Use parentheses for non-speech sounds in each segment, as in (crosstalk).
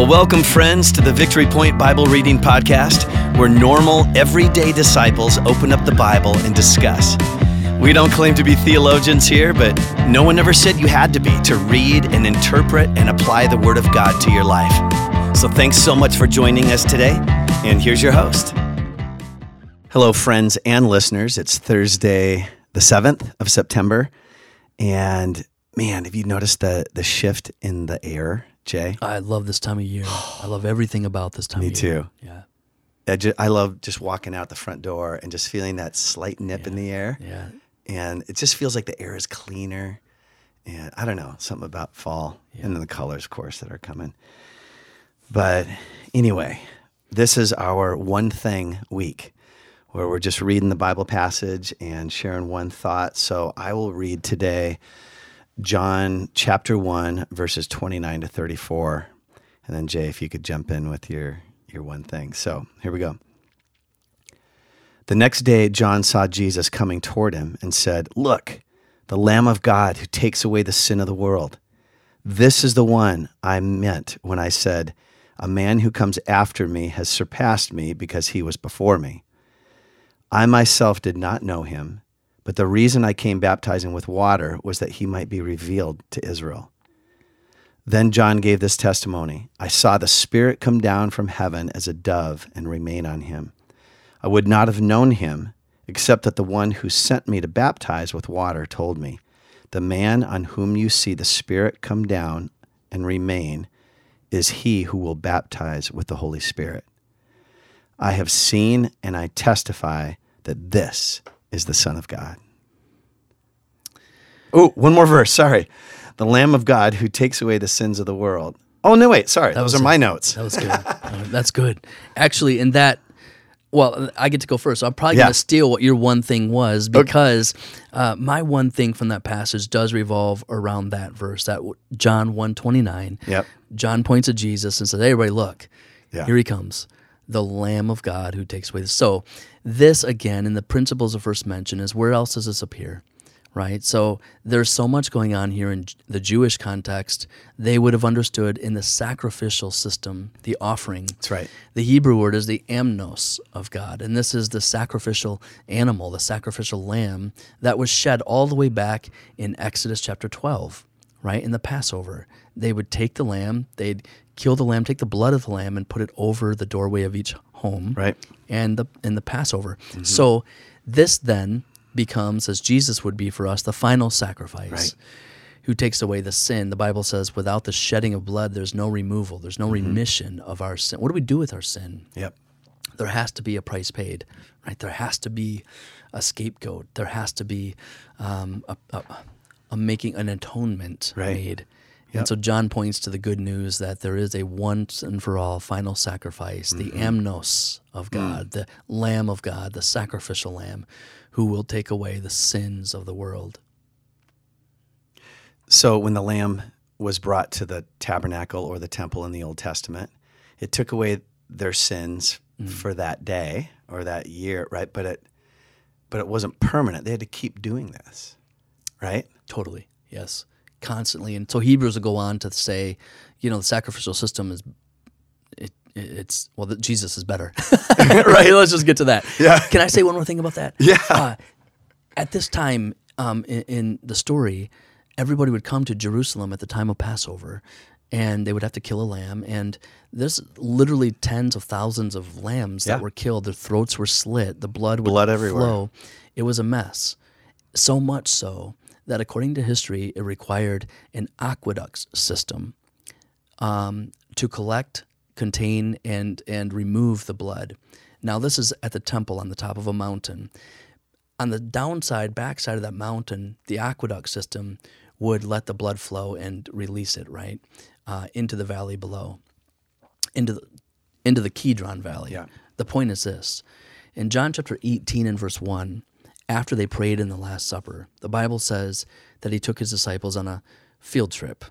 Well, welcome, friends, to the Victory Point Bible Reading Podcast, where normal, everyday disciples open up the Bible and discuss. We don't claim to be theologians here, but no one ever said you had to be to read and interpret and apply the Word of God to your life. So thanks so much for joining us today, and here's your host. Hello, friends and listeners. It's Thursday, the 7th of September, and man, have you noticed the, the shift in the air Jay? I love this time of year. I love everything about this time Me of year. Me too. Yeah. I, ju- I love just walking out the front door and just feeling that slight nip in the air. Yeah. And it just feels like the air is cleaner. And I don't know, something about fall and then the colors, of course, that are coming. But anyway, this is our one thing week where we're just reading the Bible passage and sharing one thought. So I will read today John chapter 1, verses 29 to 34. And then, Jay, if you could jump in with your, your one thing. So here we go. The next day, John saw Jesus coming toward him and said, Look, the Lamb of God who takes away the sin of the world. This is the one I meant when I said, A man who comes after me has surpassed me because he was before me. I myself did not know him, but the reason I came baptizing with water was that he might be revealed to Israel. Then John gave this testimony I saw the Spirit come down from heaven as a dove and remain on him. I would not have known him except that the one who sent me to baptize with water told me, The man on whom you see the Spirit come down and remain is he who will baptize with the Holy Spirit. I have seen and I testify that this is the Son of God. Oh, one more verse. Sorry. The Lamb of God who takes away the sins of the world. Oh, no, wait. Sorry. Those was are my notes. That was good. Uh, That's good. Actually, in that, well, I get to go first. So I'm probably Yeah. going to steal what your one thing was because uh, my one thing from that passage does revolve around that verse, that John 129. Yep. John points at Jesus and says, "Hey, everybody, look, Yeah. here he comes, the Lamb of God who takes away the." So this again, in the principles of first mention, is where else does this appear? Right. So there's so much going on here in the Jewish context. They would have understood in the sacrificial system, the offering. That's right. The Hebrew word is the amnos of God, and this is the sacrificial animal, the sacrificial lamb that was shed all the way back in Exodus chapter 12, right? In the Passover. They would take the lamb, they'd kill the lamb, take the blood of the lamb, and put it over the doorway of each home. Right. And the in the Passover. So this then becomes, as Jesus would be for us, the final sacrifice Right. who takes away the sin. The Bible says, without the shedding of blood, there's no removal, there's no remission of our sin. What do we do with our sin? Yep. There has to be a price paid, right? There has to be a scapegoat. There has to be um, a, a, a making an atonement Right. made. Yep. And so John points to the good news that there is a once and for all final sacrifice, the mm-hmm. amnos of mm. God, the Lamb of God, the sacrificial Lamb, who will take away the sins of the world. So when the lamb was brought to the tabernacle or the temple in the Old Testament, it took away their sins mm. for that day or that year, right? But it but it wasn't permanent. They had to keep doing this. Right? Totally, yes, constantly. And so Hebrews will go on to say, you know, the sacrificial system is, it, it's well, the, Jesus is better, (laughs) (laughs) right? Let's just get to that. Yeah. Can I say one more thing about that? Yeah. Uh, at this time um, in, in the story, everybody would come to Jerusalem at the time of Passover, and they would have to kill a lamb. And there's literally tens of thousands of lambs Yeah. that were killed. Their throats were slit. The blood would Blood everywhere. flow. It was a mess. So much so that, according to history, it required an aqueduct system um, to collect, contain, and and remove the blood. Now, this is at the temple on the top of a mountain. On the downside, backside of that mountain, the aqueduct system would let the blood flow and release it right uh, into the valley below, into the into the Kidron Valley. Yeah. The point is this: in John chapter eighteen and verse one, after they prayed in the Last Supper, the Bible says that he took his disciples on a field trip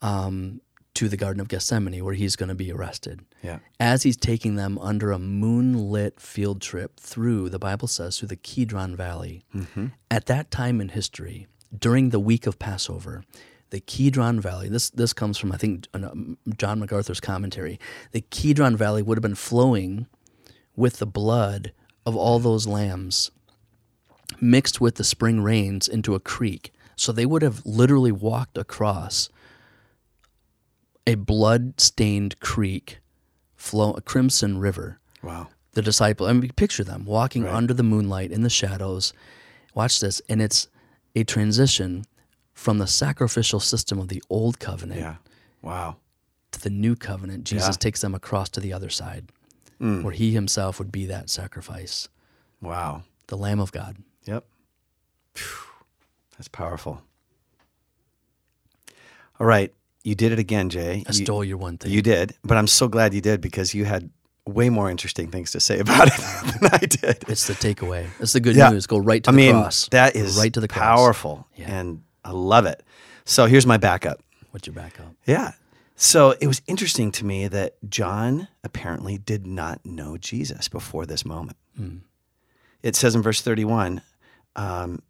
um, to the Garden of Gethsemane, where he's going to be arrested. Yeah. As he's taking them under a moonlit field trip through, the Bible says, through the Kidron Valley. At that time in history, during the week of Passover, the Kedron Valley. This this comes from I think um, John MacArthur's commentary. The Kedron Valley would have been flowing with the blood of all those lambs mixed with the spring rains into a creek. So they would have literally walked across a blood-stained creek, flow a crimson river. Wow. The disciple, I mean, picture them walking under the moonlight in the shadows. Watch this, and it's a transition from the sacrificial system of the old covenant Yeah. Wow. to the new covenant. Jesus Yeah. takes them across to the other side, mm. where he himself would be that sacrifice, Wow. the Lamb of God. Yep. Phew. That's powerful. All right. You did it again, Jay. I You- stole your one thing. You did, but I'm so glad you did because you had way more interesting things to say (laughs) about it than I did. It's the takeaway. It's the good Yeah. news. Go right to I the mean, cross. that Go right to the cross. powerful, Yeah. and I love it. So here's my backup. What's your backup? Yeah. So it was interesting to me that John apparently did not know Jesus before this moment. Hmm. It says in verse 31, um,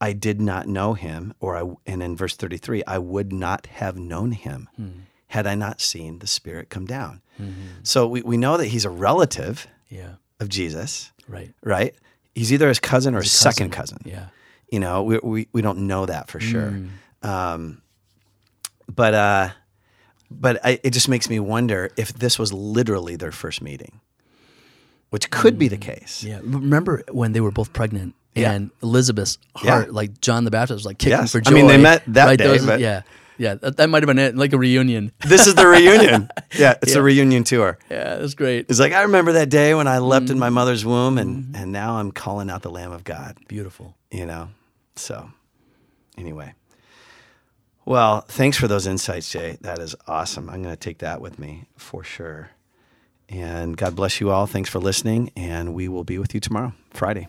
I did not know him, or I, and in verse 33, I would not have known him had I not seen the Spirit come down. So we, we know that he's a relative Yeah. of Jesus, Right. right? He's either his cousin or his cousin. second cousin. Yeah. You know, we, we, we don't know that for sure. Um, but uh, but I, it just makes me wonder if this was literally their first meeting, which could be the case. Yeah. Remember when they were both pregnant Yeah. and Elizabeth's Yeah. heart, like John the Baptist, was like kicking Yes. for I mean, they met that right? day, Those- yeah. Yeah. That, that might have been it, like a reunion. This is the reunion. (laughs) Yeah, it's Yeah. a reunion tour. Yeah. That's great. It's like I remember that day when I leapt Mm-hmm. in my mother's womb, and and now I'm calling out the Lamb of God. Beautiful. you know. So, anyway. Well, thanks for those insights, Jay. That is awesome. I'm going to take that with me for sure. And God bless you all. Thanks for listening, and we will be with you tomorrow, Friday.